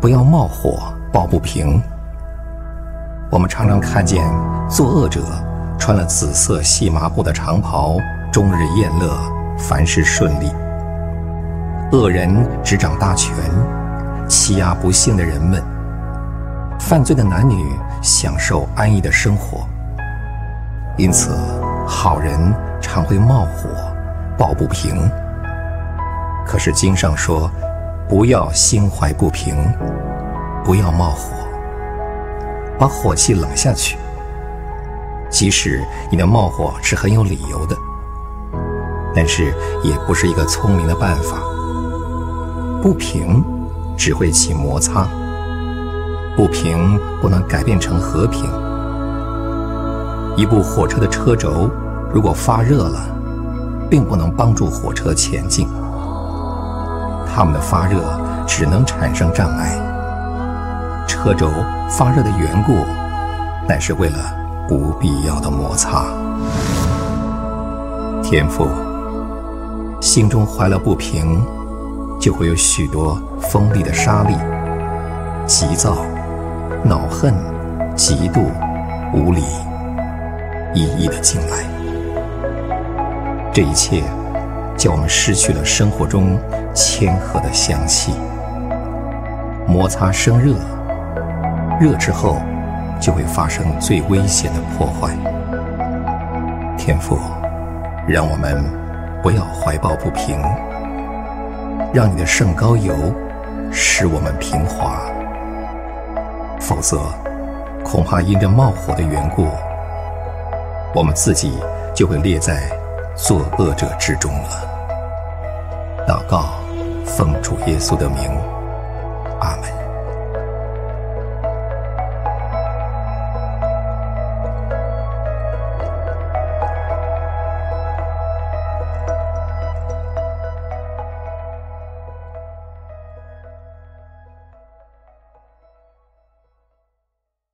不要冒火抱不平。我们常常看见作恶者穿了紫色细麻布的长袍，终日宴乐，凡事顺利；恶人执掌大权，欺压不幸的人们。犯罪的男女享受安逸的生活。因此，好人常会冒火抱不平。可是经上说，不要心怀不平，不要冒火，把火气冷下去。即使你的冒火是很有理由的，但是也不是一个聪明的办法。不平只会起摩擦，不平不能改变成和平。一部火车的车轴如果发热了，并不能帮助火车前进。它们的发热只能产生障碍。车轴发热的缘故，乃是为了不必要的摩擦。天父，心中怀了不平，就会有许多锋利的沙砾，急躁、恼恨、嫉妒、无理，一一的进来。这一切。叫我们失去了生活中谦和的香气。摩擦生热，热之后就会发生最危险的破坏。天父，让我们不要怀抱不平，让你的圣膏油使我们平滑，否则恐怕因着冒火的缘故，我们自己就会列在作恶者之中了。祷告，奉主耶稣的名。